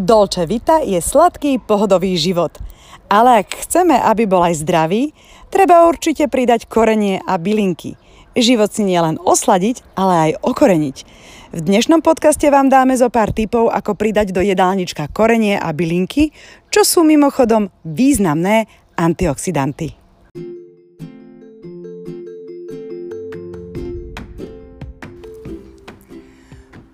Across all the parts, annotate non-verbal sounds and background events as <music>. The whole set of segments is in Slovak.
Dolce Vita je sladký, pohodový život. Ale ak chceme, aby bol aj zdravý, treba určite pridať korenie a bylinky. Život si nielen osladiť, ale aj okoreniť. V dnešnom podcaste vám dáme zo pár tipov, ako pridať do jedálnička korenie a bylinky, čo sú mimochodom významné antioxidanty.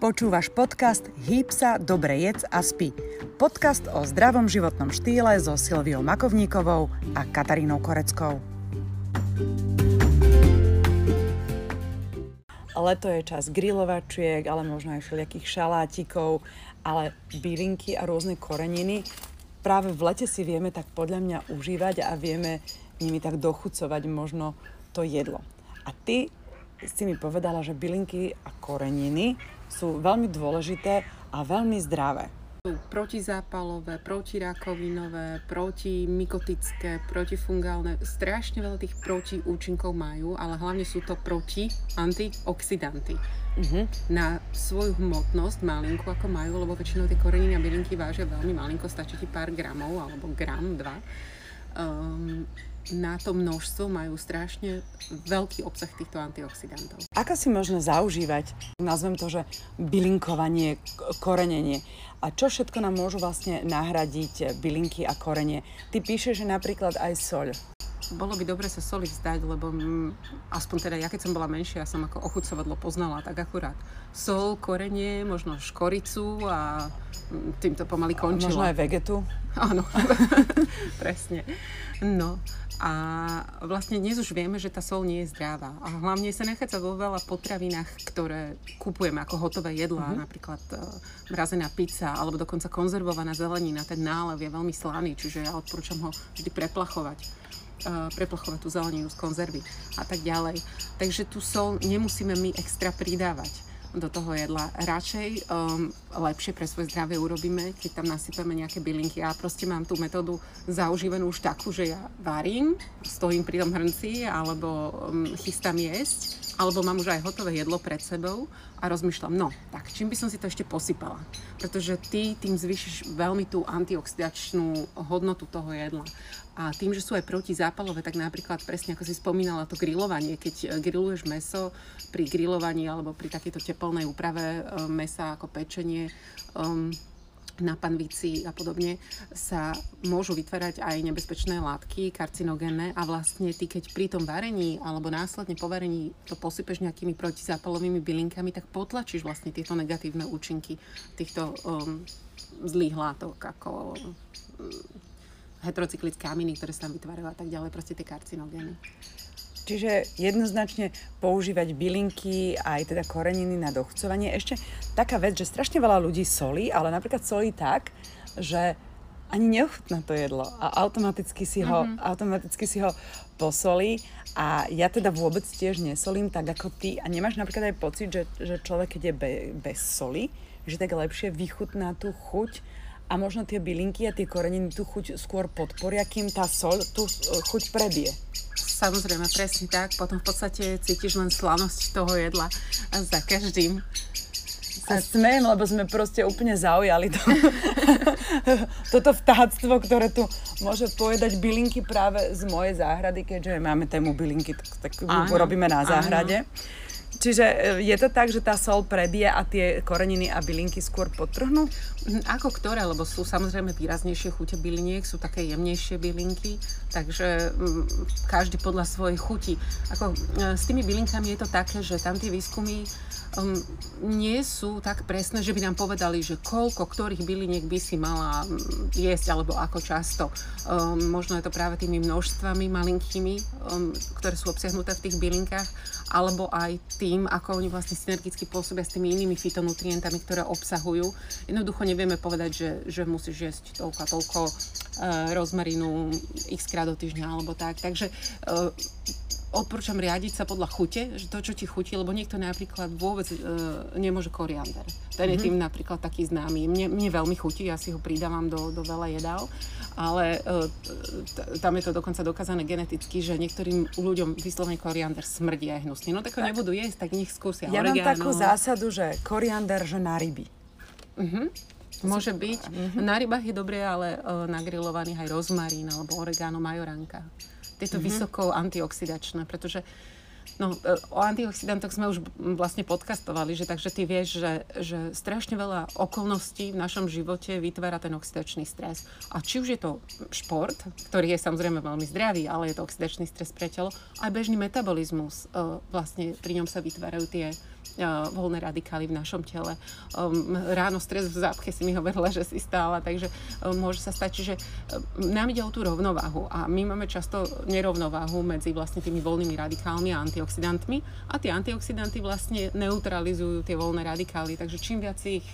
Počúvaš podcast Hýb sa, dobre jedz a spí. Podcast o zdravom životnom štýle so Silviou Makovníkovou a Katarínou Koreckou. Leto je čas grilovačiek, ale možno aj všelijakých šalátikov, ale bylinky a rôzne koreniny práve v lete si vieme tak podľa mňa užívať a vieme nimi tak dochucovať možno to jedlo. A ty si mi povedala, že bylinky a koreniny sú veľmi dôležité a veľmi zdravé. Sú protizápalové, protirakovinové, protimikotické, protifungálne. Strašne veľa tých protiúčinkov majú, ale hlavne sú to proti antioxidanty. Uh-huh. Na svoju hmotnosť malinku, ako majú, lebo väčšinou tie koreniny a bylinky vážia veľmi malinko, stačí ti pár gramov alebo gram, dva. Um, na to množstvo majú strašne veľký obsah týchto antioxidantov. Ako si možno zaužívať, nazvem to, že bylinkovanie, korenenie? A čo všetko nám môžu vlastne nahradiť bylinky a korenie? Ty píšeš, že napríklad aj soľ bolo by dobre sa soli vzdať, lebo m, aspoň teda ja keď som bola menšia, ja som ako ochucovadlo poznala tak akurát. Sol, korenie, možno škoricu a týmto pomaly končila. Možno aj vegetu. Áno, <laughs> presne. No a vlastne dnes už vieme, že tá sol nie je zdravá. A hlavne sa nachádza vo veľa potravinách, ktoré kupujeme ako hotové jedlá, mm-hmm. napríklad uh, mrazená pizza alebo dokonca konzervovaná zelenina. Ten nálev je veľmi slaný, čiže ja odporúčam ho vždy preplachovať uh, preplachovať tú zeleninu z konzervy a tak ďalej. Takže tú sol nemusíme my extra pridávať do toho jedla. Radšej um, lepšie pre svoje zdravie urobíme, keď tam nasypeme nejaké bylinky. Ja proste mám tú metódu zaužívanú už takú, že ja varím, stojím pri tom hrnci alebo um, chystám jesť, alebo mám už aj hotové jedlo pred sebou a rozmýšľam, no, tak čím by som si to ešte posypala? Pretože ty tým zvyšíš veľmi tú antioxidačnú hodnotu toho jedla. A tým, že sú aj protizápalové, tak napríklad presne ako si spomínala to grilovanie, keď e, grilluješ meso pri grillovaní alebo pri takejto teplnej úprave e, mesa ako pečenie, um, na panvici a podobne sa môžu vytvárať aj nebezpečné látky, karcinogénne a vlastne ty keď pri tom varení alebo následne po varení to posypeš nejakými protizápalovými bylinkami, tak potlačíš vlastne tieto negatívne účinky týchto um, zlých látok ako heterocyklické aminy, ktoré sa tam vytvárajú a tak ďalej, proste tie karcinogény. Čiže jednoznačne používať bylinky aj teda koreniny na dochcovanie. Ešte taká vec, že strašne veľa ľudí solí, ale napríklad solí tak, že ani neochutná to jedlo a automaticky si ho, mm-hmm. automaticky si ho posolí a ja teda vôbec tiež nesolím tak ako ty a nemáš napríklad aj pocit, že, že človek, keď je be, bez soli, že tak lepšie vychutná tú chuť a možno tie bylinky a tie koreniny tú chuť skôr podporia, kým tá sol tú e, chuť prebije. Samozrejme, presne tak. Potom v podstate cítiš len slanosť toho jedla za každým. A smiem, lebo sme proste úplne zaujali to, <laughs> toto vtáctvo, ktoré tu môže povedať bylinky práve z mojej záhrady, keďže máme tému bylinky, tak, tak robíme na záhrade. Áno. Čiže e, je to tak, že tá sol prebije a tie koreniny a bylinky skôr potrhnú? Mhm, ako ktoré, lebo sú samozrejme výraznejšie chute byliniek, sú také jemnejšie bylinky, takže m, každý podľa svojej chuti. Ako, e, s tými bylinkami je to také, že tam tie výskumy um, nie sú tak presné, že by nám povedali, že koľko ktorých byliniek by si mala jesť alebo ako často. Um, možno je to práve tými množstvami malinkými, um, ktoré sú obsiahnuté v tých bylinkách, alebo aj tým, ako oni vlastne synergicky pôsobia s tými inými fitonutrientami, ktoré obsahujú. Jednoducho nevieme povedať, že, že musíš jesť toľko a toľko uh, rozmarinu x krát do týždňa alebo tak. Takže uh, odporúčam riadiť sa podľa chute, že to, čo ti chutí, lebo niekto napríklad vôbec e, nemôže koriander. Ten je mm-hmm. tým napríklad taký známy. Mne, mne veľmi chutí, ja si ho pridávam do, do veľa jedál, ale e, tam je to dokonca dokázané geneticky, že niektorým ľuďom vyslovene koriander smrdí aj hnusne. No tak ho nebudú jesť, tak nech skúsia Ja oregano. mám takú zásadu, že koriander, že na ryby. Mm-hmm. Môže byť. Mm-hmm. Na rybách je dobré, ale uh, na grillovaných aj rozmarín alebo oregano majoranka. Tieto mm-hmm. vysoko antioxidačné, pretože No, e, o antioxidantoch sme už vlastne podcastovali, že takže ty vieš, že, že strašne veľa okolností v našom živote vytvára ten oxidačný stres. A či už je to šport, ktorý je samozrejme veľmi zdravý, ale je to oxidačný stres pre telo, aj bežný metabolizmus, e, vlastne pri ňom sa vytvárajú tie voľné radikály v našom tele. Um, ráno stres v zápche si mi hovorila, že si stála, takže um, môže sa stať, že um, nám ide o tú rovnováhu a my máme často nerovnováhu medzi vlastne tými voľnými radikálmi a antioxidantmi a tie antioxidanty vlastne neutralizujú tie voľné radikály, takže čím viac ich,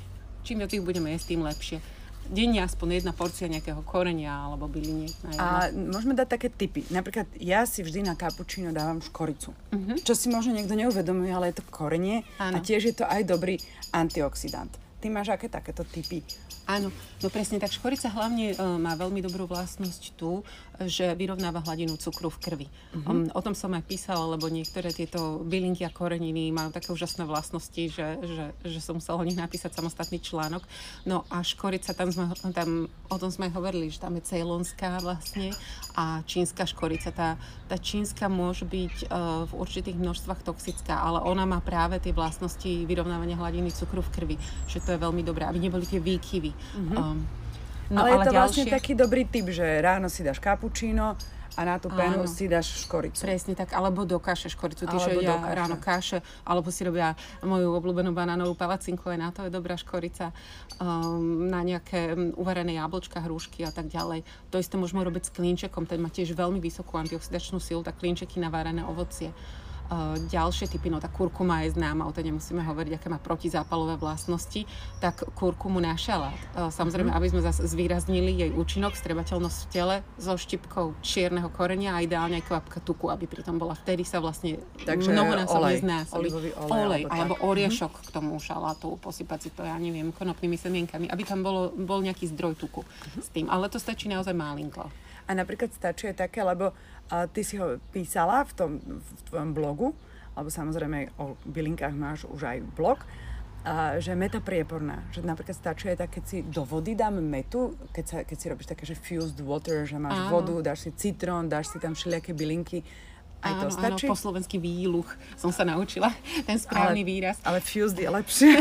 čím viac ich budeme jesť, tým lepšie denne aspoň jedna porcia nejakého korenia alebo byliniek. A môžeme dať také typy. Napríklad ja si vždy na kapučíno dávam škoricu. Uh-huh. Čo si možno niekto neuvedomuje, ale je to korenie Áno. a tiež je to aj dobrý antioxidant. Ty máš aké takéto typy Áno, no presne tak. Škorica hlavne uh, má veľmi dobrú vlastnosť tu, že vyrovnáva hladinu cukru v krvi. Uh-huh. Um, o tom som aj písala, lebo niektoré tieto bylinky a koreniny majú také úžasné vlastnosti, že, že, že som musela o nich napísať samostatný článok. No a škorica, tam, sme, tam o tom sme hovorili, že tam je cejlonská vlastne a čínska škorica. Tá, tá čínska môže byť uh, v určitých množstvách toxická, ale ona má práve tie vlastnosti vyrovnávania hladiny cukru v krvi, že to je veľmi dobré, aby neboli tie výkyvy Mm-hmm. Um, no, ale, ale je to vlastne ďalšie... vlastne taký dobrý typ, že ráno si dáš kapučíno, a na tú penu si dáš škoricu. Presne tak, alebo do kaše škoricu. Tí, že ja ráno kaše, alebo si robia moju obľúbenú banánovú palacinku, aj na to je dobrá škorica. Um, na nejaké um, uvarené jablčka, hrušky a tak ďalej. To isté môžeme robiť s klínčekom, ten má tiež veľmi vysokú antioxidačnú silu, tak klínčeky na varené ovocie. Ďalšie typy, no tá kurkuma je známa, o tej nemusíme hovoriť, aké má protizápalové vlastnosti, tak kurkumu na šalát. Samozrejme, mm-hmm. aby sme zase zvýraznili jej účinok, strebateľnosť v tele so štipkou čierneho korenia a ideálne aj kvapka tuku, aby pritom bola vtedy sa vlastne Takže mnohonásobne znásobí. Olej, olej alebo mhm. oriešok mm-hmm. k tomu šalátu, posypať si to, ja neviem, konopnými semienkami, aby tam bolo, bol nejaký zdroj tuku mm-hmm. s tým. Ale to stačí naozaj malinko. A napríklad stačí také, lebo a ty si ho písala v tom v tvojom blogu, alebo samozrejme o bylinkách máš už aj blog, a, že meta prieporná. Že napríklad stačí aj tak, keď si do vody dám metu, keď, sa, keď si robíš také, že fused water, že máš Áno. vodu, dáš si citrón, dáš si tam všelijaké bylinky, aj to áno, stačí? Áno, po slovensky výluch som sa naučila, ten správny ale, výraz. Ale fused je lepšie.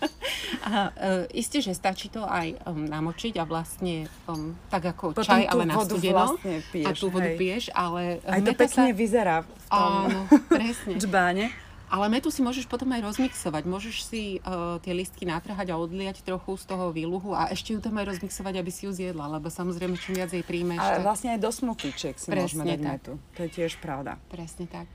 <laughs> a, uh, isté, že stačí to aj um, namočiť a vlastne um, tak ako Potom čaj, ale na studeno. Vlastne piješ, a tú vodu hej. piješ, ale... Aj to pekne sa... vyzerá v tom áno, presne. <laughs> džbáne. Ale metu si môžeš potom aj rozmixovať. Môžeš si uh, tie listky natrhať a odliať trochu z toho výluhu a ešte ju tam aj rozmixovať, aby si ju zjedla, lebo samozrejme čím viac jej príjmeš. Ale tak... vlastne aj do smutíček si Presne môžeme dať tak. metu. To je tiež pravda. Presne tak.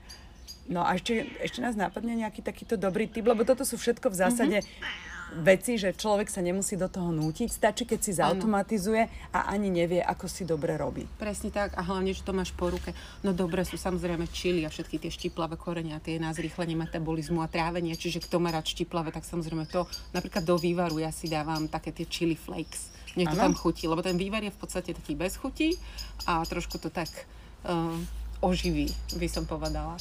No a ešte, ešte nás napadne nejaký takýto dobrý typ, lebo toto sú všetko v zásade mm-hmm veci, že človek sa nemusí do toho nútiť. Stačí, keď si zautomatizuje a ani nevie, ako si dobre robí. Presne tak a hlavne, že to máš po ruke. No dobre sú samozrejme čili a všetky tie štiplavé korenia, tie na zrýchlenie metabolizmu a trávenia. Čiže kto má rád štiplavé, tak samozrejme to. Napríklad do vývaru ja si dávam také tie chili flakes. Mne to tam chutí, lebo ten vývar je v podstate taký bez chuti a trošku to tak uh, oživí, by som povedala.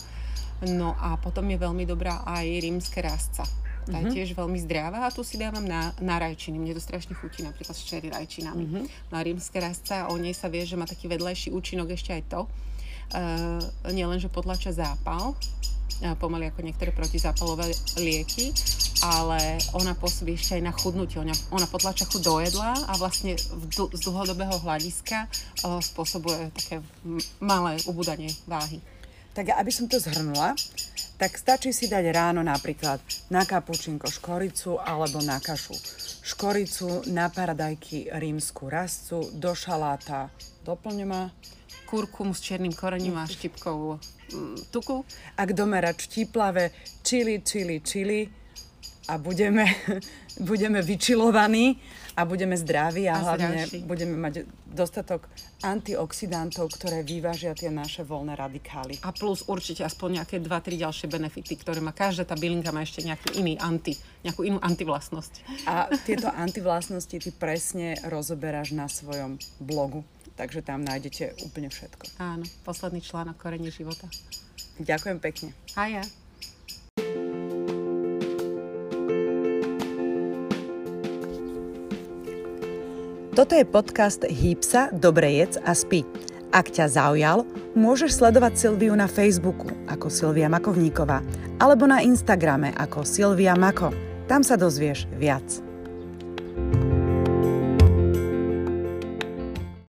No a potom je veľmi dobrá aj rímske rásca. Tá je mhm. tiež veľmi zdravá a tu si dávam na, na rajčiny. Mne to strašne chutí, napríklad s čeri rajčinami. Mm-hmm. No a rímska rastca, o nej sa vie, že má taký vedľajší účinok ešte aj to. Uh, nielen, že potlača zápal, uh, pomaly ako niektoré protizápalové lieky, ale ona pôsobí ešte aj na chudnutie. Ona, ona potlača chud do jedla a vlastne v, z dlhodobého hľadiska uh, spôsobuje také malé ubudanie váhy. Tak aby som to zhrnula, tak stačí si dať ráno napríklad na kapučinko škoricu alebo na kašu škoricu, na paradajky rímsku rascu, do šaláta doplňma. Kurkum s černým korením a štipkou mm, tuku. A kto má rád štiplavé, čili, čili, čili a budeme, <laughs> budeme vyčilovaní a budeme zdraví a, a hlavne zdravší. budeme mať dostatok antioxidantov, ktoré vyvážia tie naše voľné radikály. A plus určite aspoň nejaké 2-3 ďalšie benefity, ktoré má každá tá bylinka má ešte nejaký iný anti, nejakú inú antivlastnosť. A tieto antivlastnosti ty presne rozoberáš na svojom blogu, takže tam nájdete úplne všetko. Áno, posledný článok Korenie života. Ďakujem pekne. A ja. Toto je podcast Hýpsa, dobre jedz a spí. Ak ťa zaujal, môžeš sledovať Silviu na Facebooku ako Silvia Makovníková alebo na Instagrame ako Silvia Mako. Tam sa dozvieš viac.